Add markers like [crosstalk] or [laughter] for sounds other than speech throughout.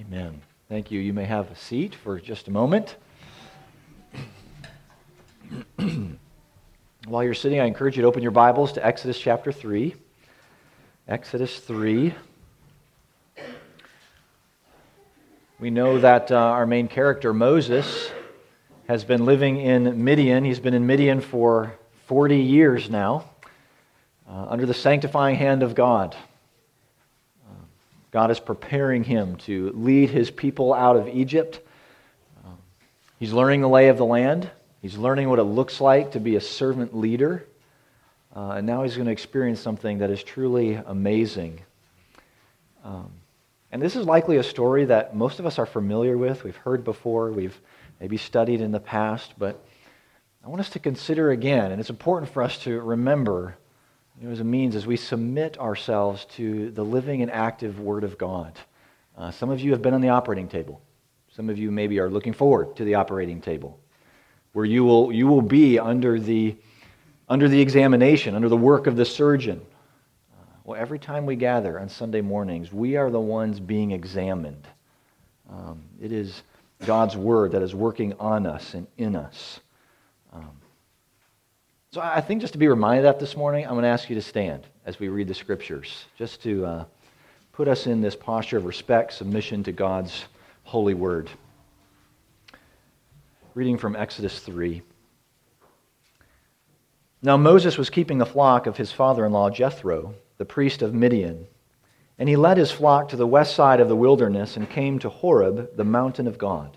Amen. Thank you. You may have a seat for just a moment. [clears throat] While you're sitting, I encourage you to open your Bibles to Exodus chapter 3. Exodus 3. We know that uh, our main character, Moses, has been living in Midian. He's been in Midian for 40 years now, uh, under the sanctifying hand of God. God is preparing him to lead his people out of Egypt. He's learning the lay of the land. He's learning what it looks like to be a servant leader. Uh, and now he's going to experience something that is truly amazing. Um, and this is likely a story that most of us are familiar with. We've heard before, we've maybe studied in the past, but I want us to consider again, and it's important for us to remember you know, as a means as we submit ourselves to the living and active Word of God. Uh, some of you have been on the operating table. Some of you maybe are looking forward to the operating table, where you will, you will be under the, under the examination, under the work of the surgeon. Uh, well, every time we gather on Sunday mornings, we are the ones being examined. Um, it is God's Word that is working on us and in us. Um, so I think just to be reminded of that this morning, I'm going to ask you to stand as we read the scriptures, just to uh, put us in this posture of respect, submission to God's holy word. Reading from Exodus 3. Now Moses was keeping the flock of his father in law Jethro, the priest of Midian. And he led his flock to the west side of the wilderness and came to Horeb, the mountain of God.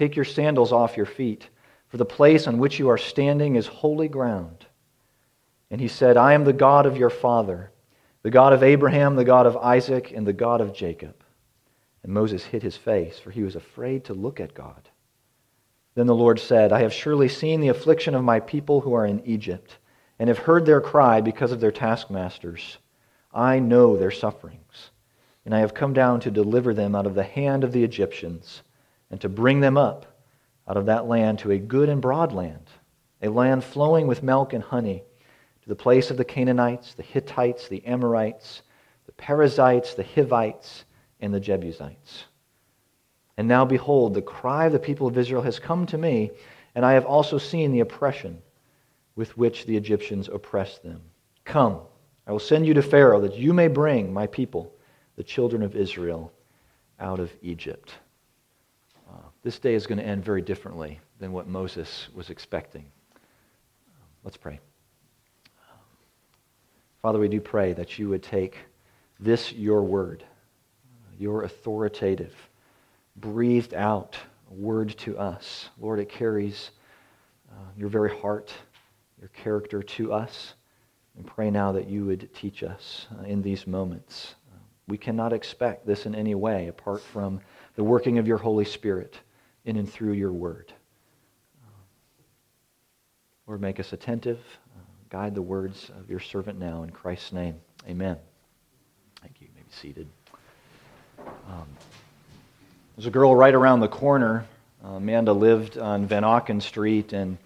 Take your sandals off your feet, for the place on which you are standing is holy ground. And he said, I am the God of your father, the God of Abraham, the God of Isaac, and the God of Jacob. And Moses hid his face, for he was afraid to look at God. Then the Lord said, I have surely seen the affliction of my people who are in Egypt, and have heard their cry because of their taskmasters. I know their sufferings, and I have come down to deliver them out of the hand of the Egyptians and to bring them up out of that land to a good and broad land, a land flowing with milk and honey, to the place of the Canaanites, the Hittites, the Amorites, the Perizzites, the Hivites, and the Jebusites. And now, behold, the cry of the people of Israel has come to me, and I have also seen the oppression with which the Egyptians oppressed them. Come, I will send you to Pharaoh, that you may bring my people, the children of Israel, out of Egypt this day is going to end very differently than what Moses was expecting. Let's pray. Father, we do pray that you would take this, your word, your authoritative, breathed out word to us. Lord, it carries uh, your very heart, your character to us. And pray now that you would teach us uh, in these moments. Uh, we cannot expect this in any way apart from the working of your Holy Spirit in and through your word. Lord, make us attentive. Uh, guide the words of your servant now in Christ's name. Amen. Thank you. you may be seated. Um, there's a girl right around the corner. Uh, Amanda lived on Van Auken Street, and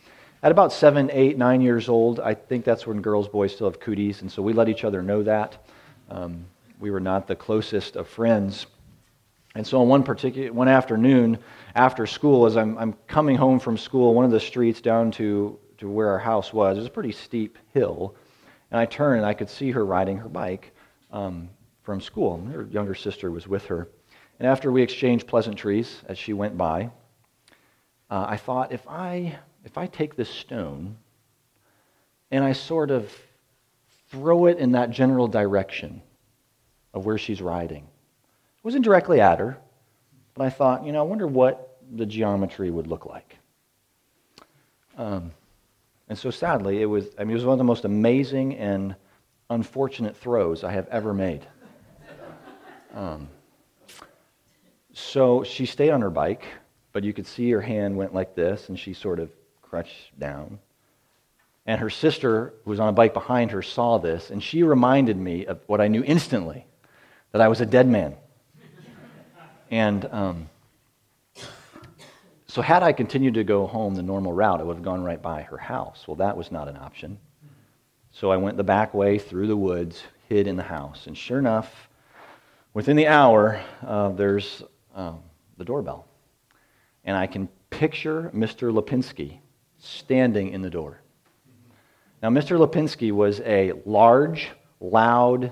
at about seven, eight, nine years old, I think that's when girls, boys still have cooties, and so we let each other know that. Um, we were not the closest of friends. And so on one particular one afternoon after school, as I'm, I'm coming home from school, one of the streets down to, to where our house was, it was a pretty steep hill. And I turned and I could see her riding her bike um, from school. Her younger sister was with her. And after we exchanged pleasantries as she went by, uh, I thought if I, if I take this stone and I sort of throw it in that general direction of where she's riding, wasn't directly at her, but I thought, you know, I wonder what the geometry would look like. Um, and so sadly, it was, I mean, it was one of the most amazing and unfortunate throws I have ever made. Um, so she stayed on her bike, but you could see her hand went like this, and she sort of crouched down. And her sister, who was on a bike behind her, saw this, and she reminded me of what I knew instantly that I was a dead man. And um, so, had I continued to go home the normal route, I would have gone right by her house. Well, that was not an option. So, I went the back way through the woods, hid in the house. And sure enough, within the hour, uh, there's um, the doorbell. And I can picture Mr. Lipinski standing in the door. Now, Mr. Lipinski was a large, loud,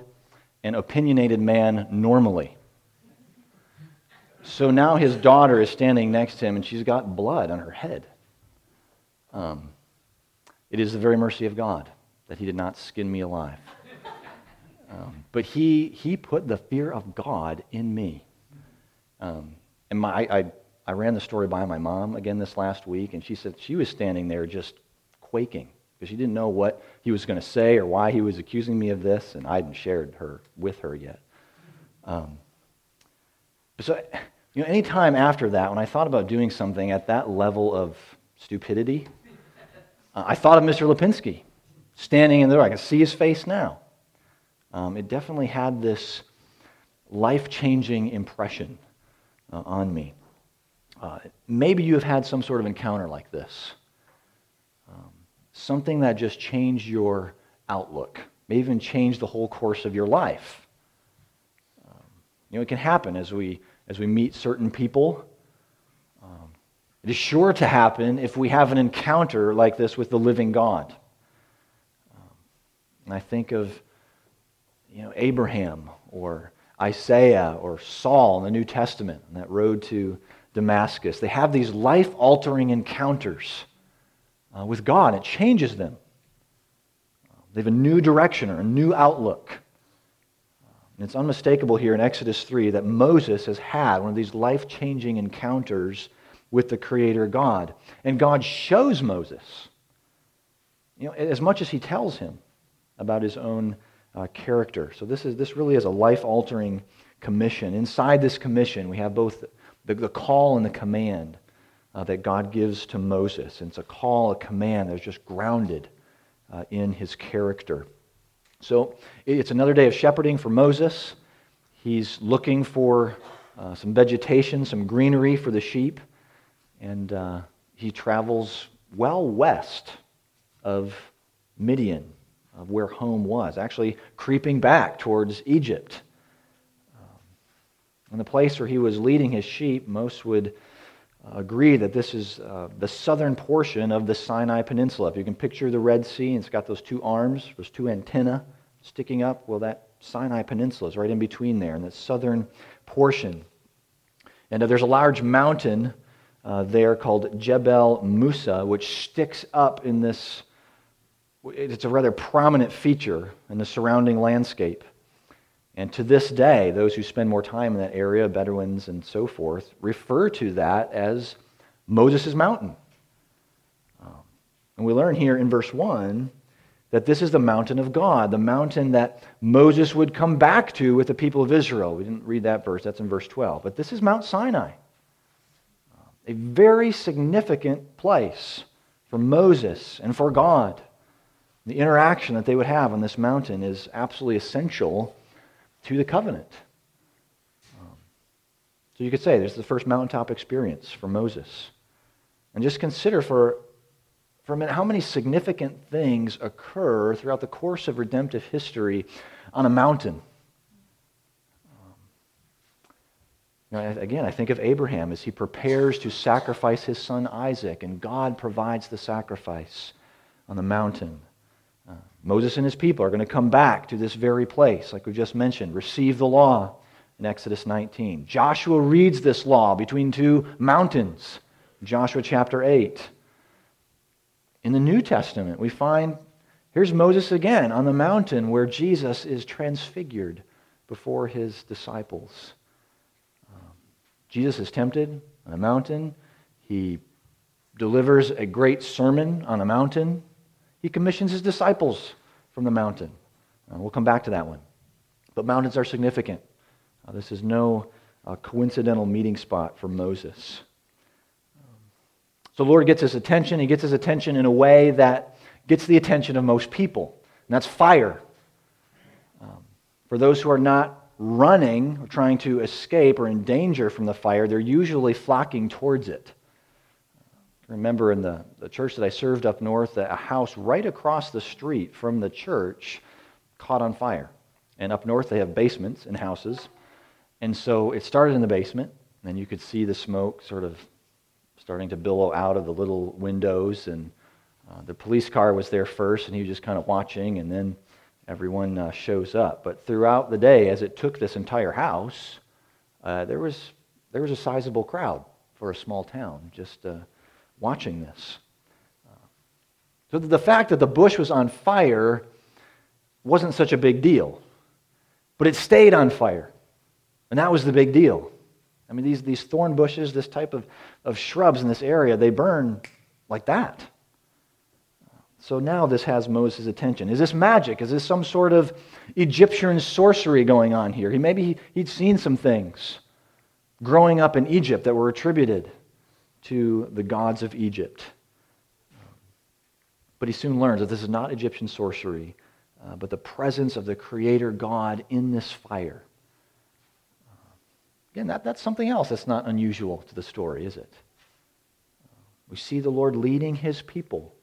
and opinionated man normally. So now his daughter is standing next to him and she's got blood on her head. Um, it is the very mercy of God that he did not skin me alive. Um, but he, he put the fear of God in me. Um, and my, I, I ran the story by my mom again this last week, and she said she was standing there just quaking because she didn't know what he was going to say or why he was accusing me of this, and I hadn't shared her with her yet. Um, so you know, any time after that, when I thought about doing something at that level of stupidity, uh, I thought of Mr. Lipinski standing in there. I can see his face now. Um, it definitely had this life changing impression uh, on me. Uh, maybe you have had some sort of encounter like this. Um, something that just changed your outlook, may even change the whole course of your life. You know, it can happen as we as we meet certain people. Um, it is sure to happen if we have an encounter like this with the living God. Um, and I think of you know, Abraham or Isaiah or Saul in the New Testament on that road to Damascus. They have these life altering encounters uh, with God. It changes them. They have a new direction or a new outlook. And it's unmistakable here in Exodus 3 that Moses has had one of these life changing encounters with the Creator God. And God shows Moses, you know, as much as he tells him about his own uh, character. So this, is, this really is a life altering commission. Inside this commission, we have both the, the call and the command uh, that God gives to Moses. And it's a call, a command that's just grounded uh, in his character. So it's another day of shepherding for Moses. He's looking for uh, some vegetation, some greenery for the sheep, and uh, he travels well west of Midian, of where home was, actually creeping back towards Egypt. Um, in the place where he was leading his sheep, most would agree that this is uh, the southern portion of the Sinai Peninsula. If you can picture the Red Sea, and it's got those two arms, those two antennae sticking up. Well, that Sinai Peninsula is right in between there, in the southern portion. And uh, there's a large mountain uh, there called Jebel Musa, which sticks up in this. It's a rather prominent feature in the surrounding landscape. And to this day, those who spend more time in that area, Bedouins and so forth, refer to that as Moses' mountain. Um, and we learn here in verse 1 that this is the mountain of God, the mountain that Moses would come back to with the people of Israel. We didn't read that verse, that's in verse 12. But this is Mount Sinai, a very significant place for Moses and for God. The interaction that they would have on this mountain is absolutely essential to the covenant. Um, so you could say this is the first mountaintop experience for Moses. And just consider for, for a minute how many significant things occur throughout the course of redemptive history on a mountain. Um, again, I think of Abraham as he prepares to sacrifice his son Isaac, and God provides the sacrifice on the mountain. Moses and his people are going to come back to this very place, like we just mentioned, receive the law in Exodus 19. Joshua reads this law between two mountains, Joshua chapter 8. In the New Testament, we find here's Moses again on the mountain where Jesus is transfigured before his disciples. Jesus is tempted on a mountain. He delivers a great sermon on a mountain. He commissions his disciples from the mountain. Uh, we'll come back to that one. But mountains are significant. Uh, this is no a coincidental meeting spot for Moses. So the Lord gets his attention. He gets his attention in a way that gets the attention of most people, and that's fire. Um, for those who are not running or trying to escape or in danger from the fire, they're usually flocking towards it. Remember in the, the church that I served up north, a house right across the street from the church caught on fire. And up north, they have basements in houses. And so it started in the basement, and you could see the smoke sort of starting to billow out of the little windows. And uh, the police car was there first, and he was just kind of watching, and then everyone uh, shows up. But throughout the day, as it took this entire house, uh, there, was, there was a sizable crowd for a small town just uh, watching this. So the fact that the bush was on fire wasn't such a big deal, but it stayed on fire. And that was the big deal. I mean, these, these thorn bushes, this type of, of shrubs in this area, they burn like that. So now this has Moses' attention. Is this magic? Is this some sort of Egyptian sorcery going on here? He, maybe he'd seen some things growing up in Egypt that were attributed to the gods of Egypt. But he soon learns that this is not Egyptian sorcery, uh, but the presence of the Creator God in this fire. Again, that, that's something else that's not unusual to the story, is it? We see the Lord leading his people,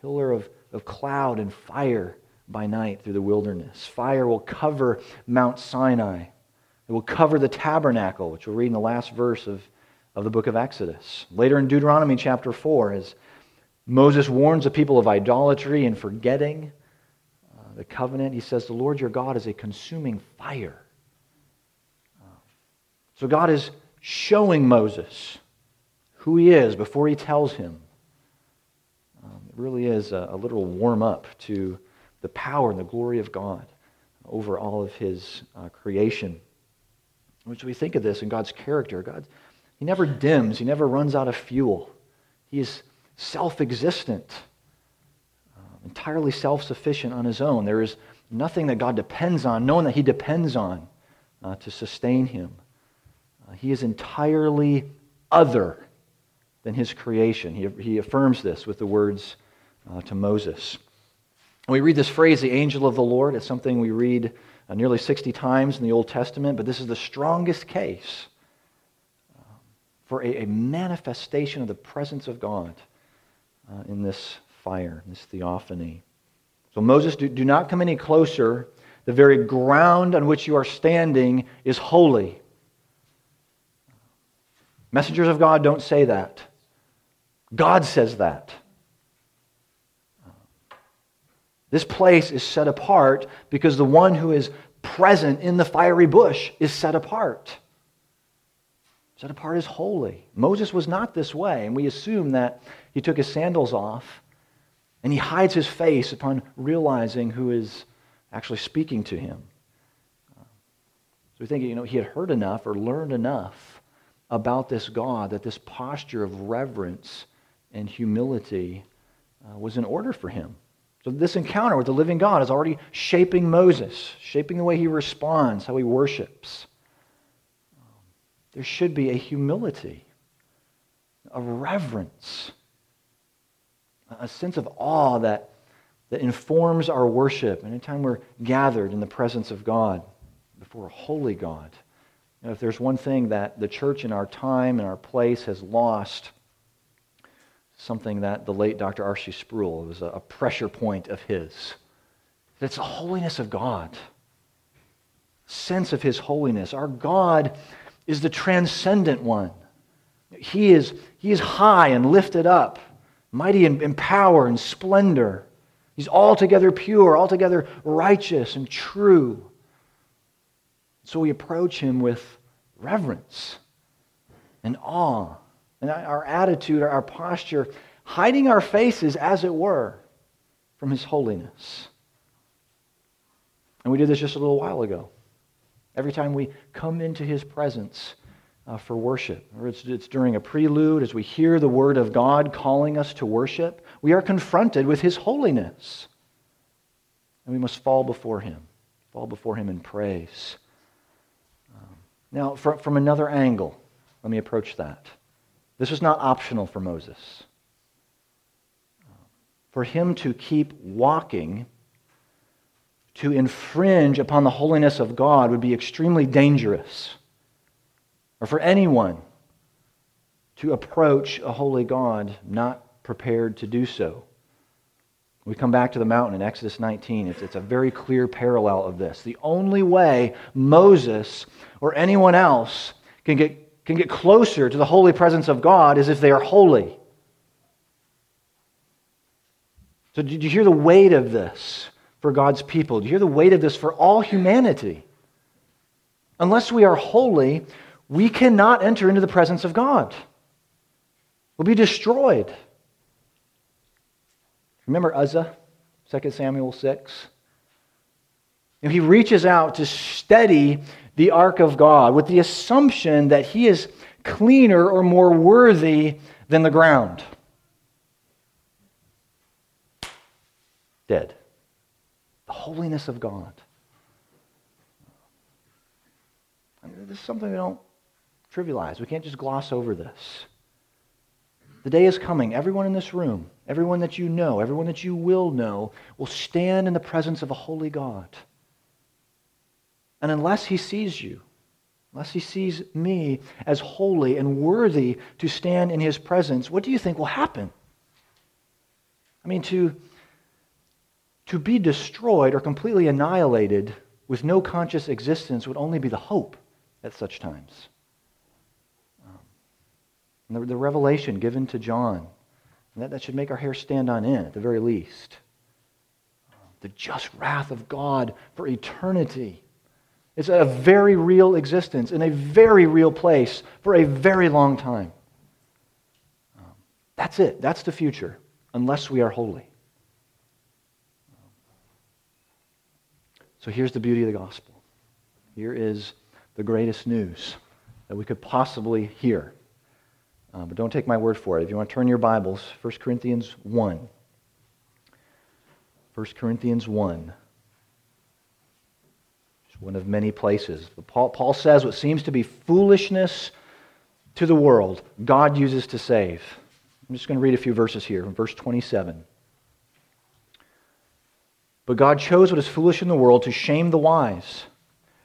pillar of, of cloud and fire by night through the wilderness. Fire will cover Mount Sinai. It will cover the tabernacle, which we'll read in the last verse of, of the book of Exodus. Later in Deuteronomy chapter 4, as Moses warns the people of idolatry and forgetting uh, the covenant, he says, The Lord your God is a consuming fire. So God is showing Moses who he is before he tells him. Um, it really is a, a little warm up to the power and the glory of God over all of his uh, creation. Which we think of this in God's character. God, he never dims, he never runs out of fuel. He is self existent, uh, entirely self sufficient on his own. There is nothing that God depends on, no one that he depends on uh, to sustain him. Uh, he is entirely other than his creation. He, he affirms this with the words uh, to Moses. we read this phrase, the angel of the Lord. It's something we read uh, nearly 60 times in the Old Testament, but this is the strongest case for a, a, manifestation of the presence of God uh, in this fire, this theophany. So, Moses, do, do not come any closer. The very ground on which you are standing is holy. Messengers of God don't say that. God says that. This place is set apart because the one who is present in the fiery bush is set apart. Set apart as holy. Moses was not this way, and we assume that he took his sandals off and he hides his face upon realizing who is actually speaking to him. So we think, you know, he had heard enough or learned enough about this God, that this posture of reverence and humility uh, was in order for him. So, this encounter with the living God is already shaping Moses, shaping the way he responds, how he worships. There should be a humility, a reverence, a sense of awe that, that informs our worship And anytime we're gathered in the presence of God, before a holy God. You know, if there's one thing that the church in our time and our place has lost, something that the late Dr. R.C. Sproul was a pressure point of his. It's the holiness of God, sense of his holiness. Our God is the transcendent one. He is, he is high and lifted up, mighty in, in power and splendor. He's altogether pure, altogether righteous and true. So we approach him with reverence and awe. And our attitude, our posture, hiding our faces, as it were, from his holiness. And we did this just a little while ago. Every time we come into his presence uh, for worship, or it's, it's during a prelude, as we hear the word of God calling us to worship, we are confronted with his holiness. And we must fall before him, fall before him in praise. Now, from, from another angle, let me approach that. This was not optional for Moses. For him to keep walking, to infringe upon the holiness of God, would be extremely dangerous. Or for anyone to approach a holy God not prepared to do so. We come back to the mountain in Exodus 19. It's, it's a very clear parallel of this. The only way Moses or anyone else can get, can get closer to the holy presence of God is if they are holy. So, did you hear the weight of this for God's people? Do you hear the weight of this for all humanity? Unless we are holy, we cannot enter into the presence of God. We'll be destroyed. Remember Uzzah, 2 Samuel 6? And he reaches out to steady the ark of God with the assumption that he is cleaner or more worthy than the ground. Dead. The holiness of God. This is something we don't trivialize. We can't just gloss over this. The day is coming. Everyone in this room, everyone that you know, everyone that you will know, will stand in the presence of a holy God. And unless he sees you, unless he sees me as holy and worthy to stand in his presence, what do you think will happen? I mean, to, to be destroyed or completely annihilated with no conscious existence would only be the hope at such times. Um, and the, the revelation given to John, that, that should make our hair stand on end at the very least. The just wrath of God for eternity. It's a very real existence in a very real place for a very long time. Um, that's it. That's the future, unless we are holy. So here's the beauty of the gospel. Here is the greatest news that we could possibly hear. Uh, but don't take my word for it. If you want to turn your Bibles, 1 Corinthians 1. 1 Corinthians 1. It's one of many places. Paul, Paul says what seems to be foolishness to the world, God uses to save. I'm just going to read a few verses here from verse 27. But God chose what is foolish in the world to shame the wise.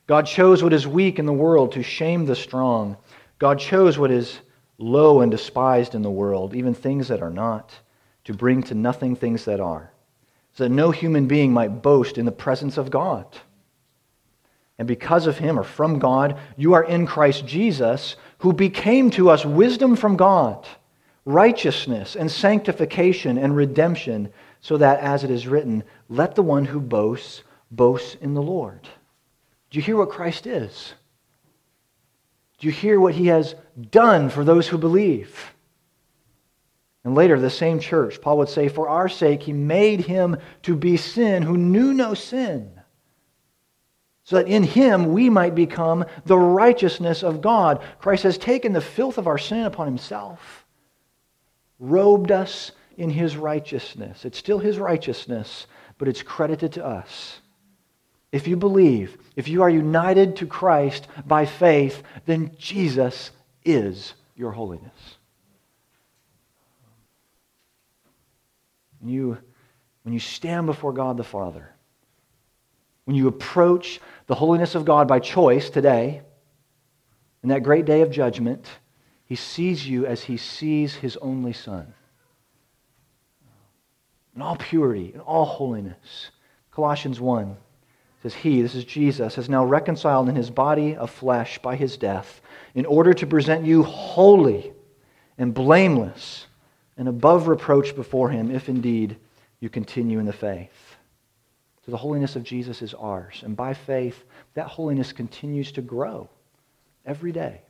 God chose what is weak in the world to shame the strong. God chose what is low and despised in the world, even things that are not, to bring to nothing things that are, so that no human being might boast in the presence of God. And because of him or from God, you are in Christ Jesus, who became to us wisdom from God, righteousness and sanctification and redemption, so that, as it is written, let the one who boasts boast in the Lord. Do you hear what Christ is? Do you hear what he has done for those who believe? And later, the same church, Paul would say, For our sake, he made him to be sin who knew no sin, so that in him we might become the righteousness of God. Christ has taken the filth of our sin upon himself, robed us in his righteousness. It's still his righteousness, but it's credited to us. If you believe, if you are united to Christ by faith, then Jesus is your holiness. When you, when you stand before God the Father, when you approach the holiness of God by choice today, in that great day of judgment, he sees you as he sees his only Son. In all purity, in all holiness. Colossians 1 says, He, this is Jesus, has now reconciled in his body of flesh by his death, in order to present you holy and blameless and above reproach before him, if indeed you continue in the faith. So the holiness of Jesus is ours. And by faith, that holiness continues to grow every day.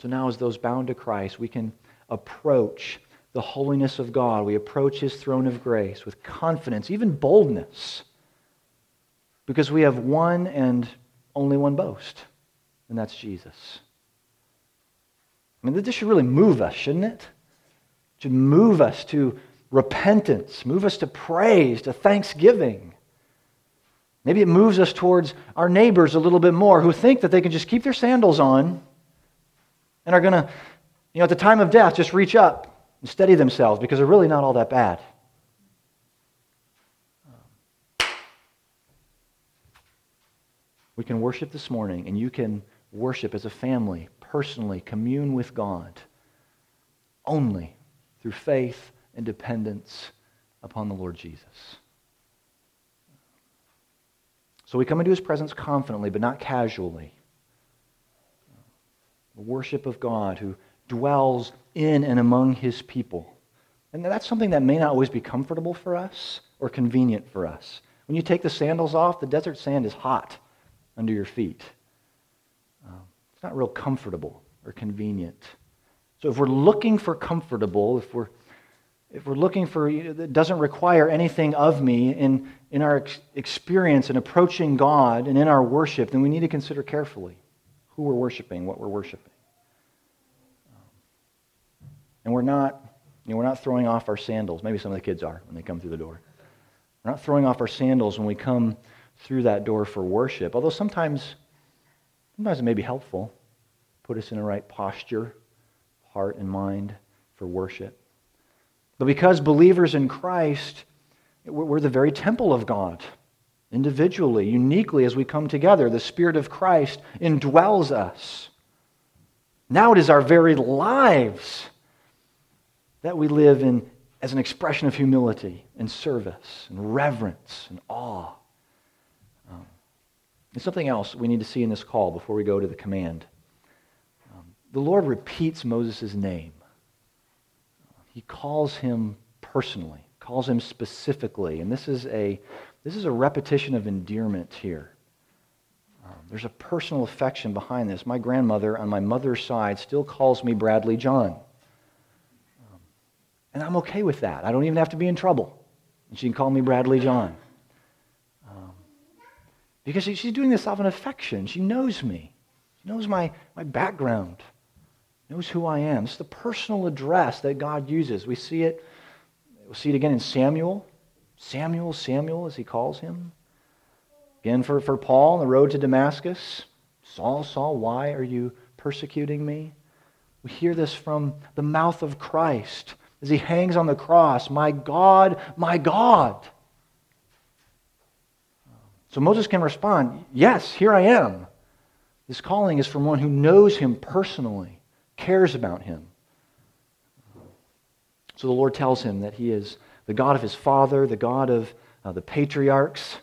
So now, as those bound to Christ, we can approach the holiness of God, we approach his throne of grace with confidence, even boldness, because we have one and only one boast, and that's Jesus. I mean, this should really move us, shouldn't it? It should move us to repentance, move us to praise, to thanksgiving. Maybe it moves us towards our neighbors a little bit more who think that they can just keep their sandals on and are going to, you know, at the time of death, just reach up and steady themselves because they're really not all that bad. We can worship this morning, and you can worship as a family, personally, commune with God only through faith and dependence upon the Lord Jesus. So we come into his presence confidently, but not casually. The worship of God who dwells in and among his people. And that's something that may not always be comfortable for us or convenient for us. When you take the sandals off, the desert sand is hot under your feet. Um, it's not real comfortable or convenient. So if we're looking for comfortable, if we're if we're looking for it doesn't require anything of me in, in our ex- experience in approaching God and in our worship, then we need to consider carefully who we're worshiping, what we're worshiping. And we're not, you know, we're not throwing off our sandals. Maybe some of the kids are when they come through the door. We're not throwing off our sandals when we come through that door for worship, although sometimes, sometimes it may be helpful. Put us in the right posture, heart and mind for worship. But because believers in Christ, we're the very temple of God. Individually, uniquely, as we come together, the Spirit of Christ indwells us. Now it is our very lives that we live in as an expression of humility and service and reverence and awe. Um, and something else we need to see in this call before we go to the command. Um, the Lord repeats Moses' name he calls him personally, calls him specifically. And this is a, this is a repetition of endearment here. Um, there's a personal affection behind this. My grandmother on my mother's side still calls me Bradley John. And I'm okay with that. I don't even have to be in trouble. And she can call me Bradley John. Um, because she, she's doing this out of an affection. She knows me, she knows my, my background knows who I am. It's the personal address that God uses. We see it, we'll see it again in Samuel. Samuel, Samuel, as he calls him. Again, for, for Paul on the road to Damascus Saul, Saul, why are you persecuting me? We hear this from the mouth of Christ as he hangs on the cross My God, my God. So Moses can respond, Yes, here I am. This calling is from one who knows him personally cares about him. So the Lord tells him that he is the God of his father, the God of uh, the patriarchs.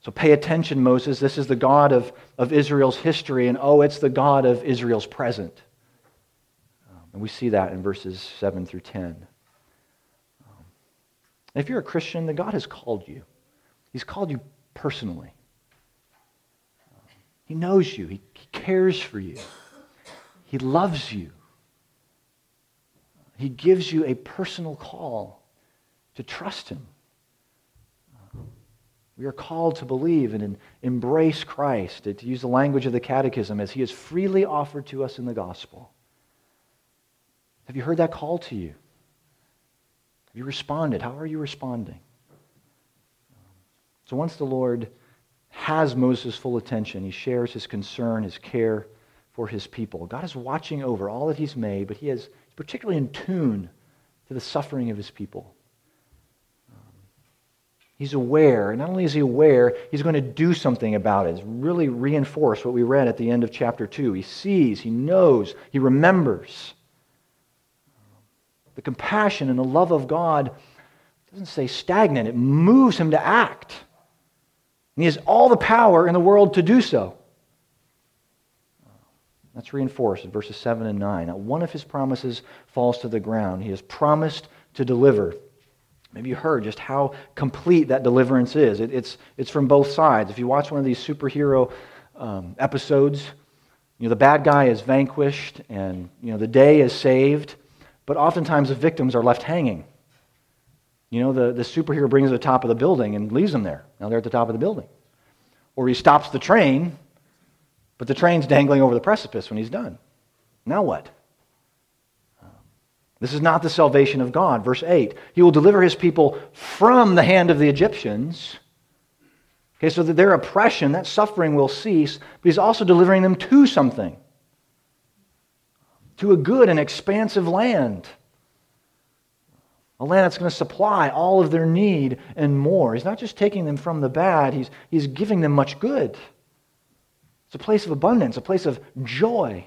So pay attention, Moses. This is the God of, of Israel's history, and oh, it's the God of Israel's present. Um, and we see that in verses 7 through 10. Um, if you're a Christian, then God has called you. He's called you personally. He knows you, he, he cares for you, He loves you. He gives you a personal call to trust Him. We are called to believe and embrace Christ, to use the language of the Catechism, as He is freely offered to us in the gospel. Have you heard that call to you? You responded? How are you responding? So once the Lord has Moses' full attention, he shares his concern, his care for his people. God is watching over all that he's made, but he is particularly in tune to the suffering of his people. He's aware, not only is he aware, he's going to do something about it. It's really reinforce what we read at the end of chapter 2. He sees, he knows, he remembers. The compassion and the love of God doesn't say stagnant, it moves him to act. And he has all the power in the world to do so. That's reinforced in verses 7 and 9. Now, one of his promises falls to the ground. He has promised to deliver. Maybe you heard just how complete that deliverance is. It, it's, it's from both sides. If you watch one of these superhero um, episodes, you know, the bad guy is vanquished and you know, the day is saved, but oftentimes the victims are left hanging. You know, the, the superhero brings to the top of the building and leaves them there. Now they're at the top of the building. Or he stops the train but the train's dangling over the precipice when he's done. Now what? Um, this is not the salvation of God. Verse 8 He will deliver his people from the hand of the Egyptians Okay, so that their oppression, that suffering will cease, but he's also delivering them to something, to a good and expansive land. A land that's going to supply all of their need and more. He's not just taking them from the bad, he's, he's giving them much good. It's a place of abundance, a place of joy,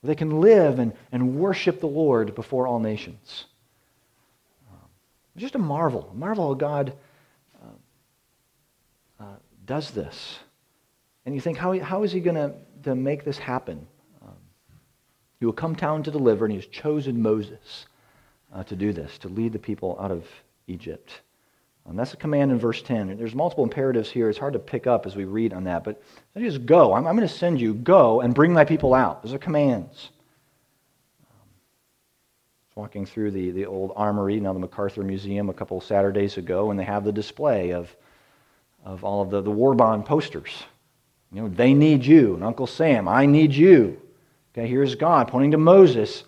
where they can live and, and worship the Lord before all nations. Just a marvel, a marvel how God uh, uh, does this. And you think, how, how is he going to make this happen? He will come down to deliver, and he has chosen Moses uh, to do this, to lead the people out of Egypt. Um, that's a command in verse 10. There's multiple imperatives here. It's hard to pick up as we read on that, but he just go. I'm, I'm going to send you, go and bring my people out. Those are commands. Um, walking through the, the old armory, now the MacArthur Museum, a couple Saturdays ago, and they have the display of, of all of the, the war bond posters. You know, they need you. And Uncle Sam, I need you. Okay, here's God pointing to Moses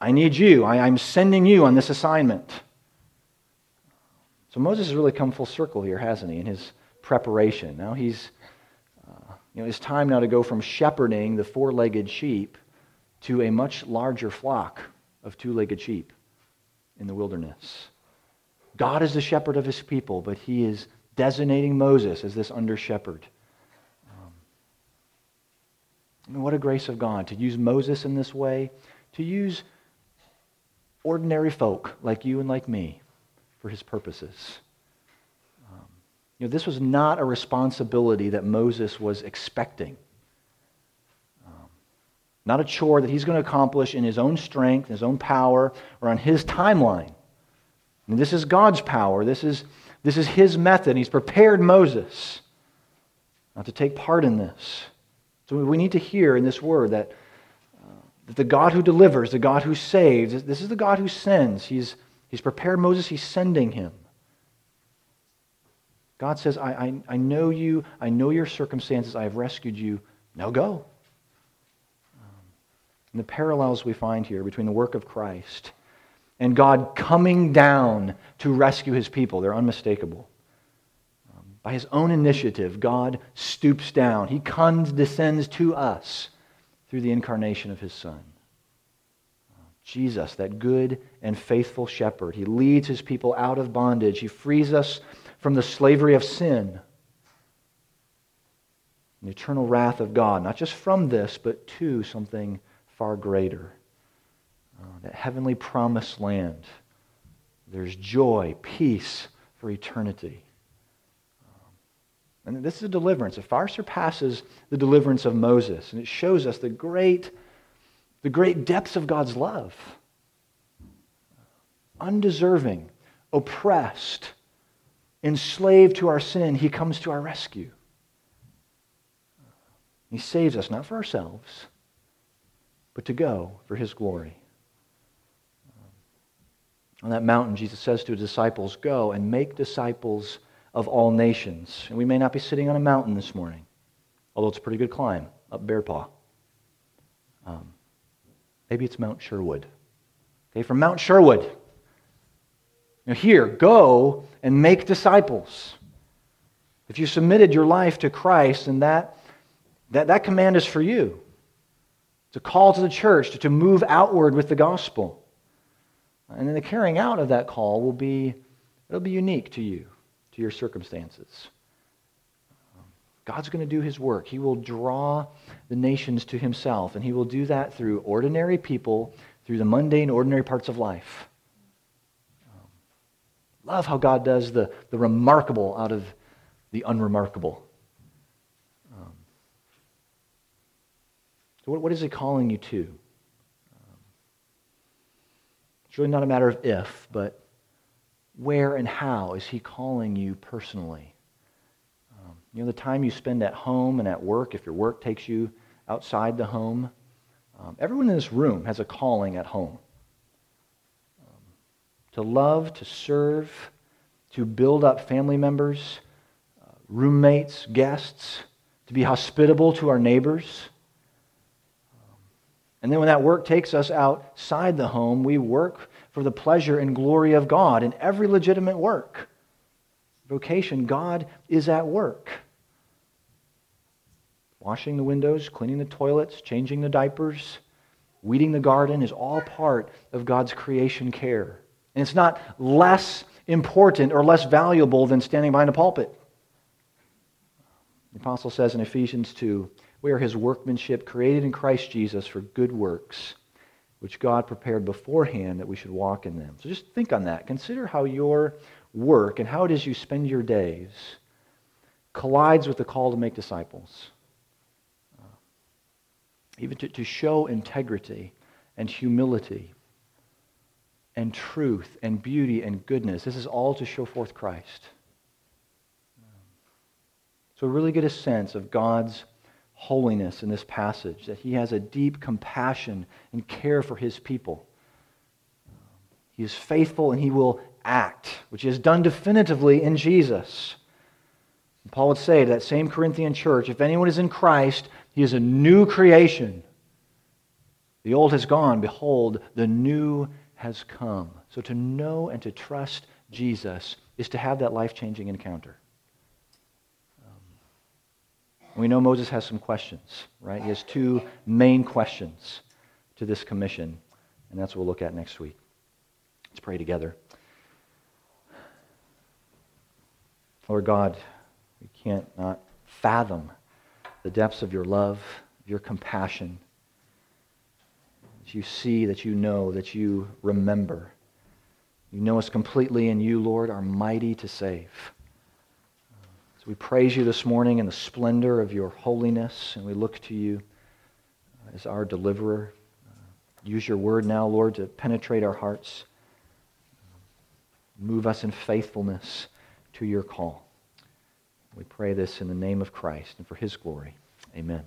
I need you. I, am sending you on this assignment. So Moses has really come full circle here, hasn't he, in his preparation. Now he's, uh, you know, it's time now to go from shepherding the four legged sheep to a much larger flock of two legged sheep in the wilderness. God is the shepherd of his people, but he is designating Moses as this under shepherd. Mean, what a grace of God to use Moses in this way, to use ordinary folk like you and like me for his purposes. Um, you know, this was not a responsibility that Moses was expecting. Um, not a chore that he's going to accomplish in his own strength, his own power, or on his timeline. This is God's power. This is, this is his method. He's prepared Moses not to take part in this. So we need to hear in this word that that the God who delivers, the God who saves, this is the God who sends. He's, he's prepared Moses, he's sending him. God says, I, I, I know you, I know your circumstances, I have rescued you. Now go. Um, and the parallels we find here between the work of Christ and God coming down to rescue his people, they're unmistakable. By his own initiative, God stoops down. He condescends to us through the incarnation of his Son. Jesus, that good and faithful shepherd. He leads his people out of bondage. He frees us from the slavery of sin, the eternal wrath of God, not just from this, but to something far greater. Uh, that heavenly promised land. There's joy, peace for eternity. And this is a deliverance. It far surpasses the deliverance of Moses. And it shows us the great, the great depths of God's love. Undeserving, oppressed, enslaved to our sin, he comes to our rescue. He saves us not for ourselves, but to go for his glory. On that mountain, Jesus says to his disciples, Go and make disciples of all nations. And we may not be sitting on a mountain this morning, although it's a pretty good climb up Bear Paw. Um, maybe it's Mount Sherwood. Okay, from Mount Sherwood. Now, here, go and make disciples. If you submitted your life to Christ, and that, that, that command is for you. It's a call to the church to, to move outward with the gospel. And then the carrying out of that call will be, it'll be unique to you to your circumstances. God's going to do his work. He will draw the nations to himself, and he will do that through ordinary people, through the mundane, ordinary parts of life. Love how God does the, the remarkable out of the unremarkable. Um, so, what, what is he calling you to? Um, it's really not a matter of if, but where and how is He calling you personally? Um, you know, the time you spend at home and at work, if your work takes you outside the home, um, everyone in this room has a calling at home. Um, to love, to serve, to build up family members, uh, roommates, guests, to be hospitable to our neighbors. Um, and then when that work takes us outside the home, we work for the pleasure and glory of God in every legitimate work. vocation, God is at work. Washing the windows, cleaning the toilets, changing the diapers, weeding the garden is all part of God's creation care. And it's not less important or less valuable than standing behind a pulpit. The apostle says in Ephesians 2 We are his workmanship, created in Christ Jesus for good works, which God prepared beforehand that we should walk in them. So just think on that. Consider how your work and how it is you spend your days collides with the call to make disciples uh, even to, to show integrity and humility and truth and beauty and goodness. This is all to show forth Christ. So, really get a sense of God's holiness in this passage, that He has a deep compassion and care for His people. He is faithful and He will act, which He has done definitively in Jesus. Paul would say to that same Corinthian church if anyone is in Christ, he is a new creation. The old has gone. Behold, the new has come. So to know and to trust Jesus is to have that life changing encounter. We know Moses has some questions, right? He has two main questions to this commission, and that's what we'll look at next week. Let's pray together. Lord God, we can't not fathom the depths of your love, your compassion. That you see, that you know, that you remember. You know us completely, and you, Lord, are mighty to save. So we praise you this morning in the splendor of your holiness, and we look to you uh, as our deliverer. Uh, use your word now, Lord, to penetrate our hearts. Move us in faithfulness to your call. We pray this in the name of Christ and for his glory. Amen.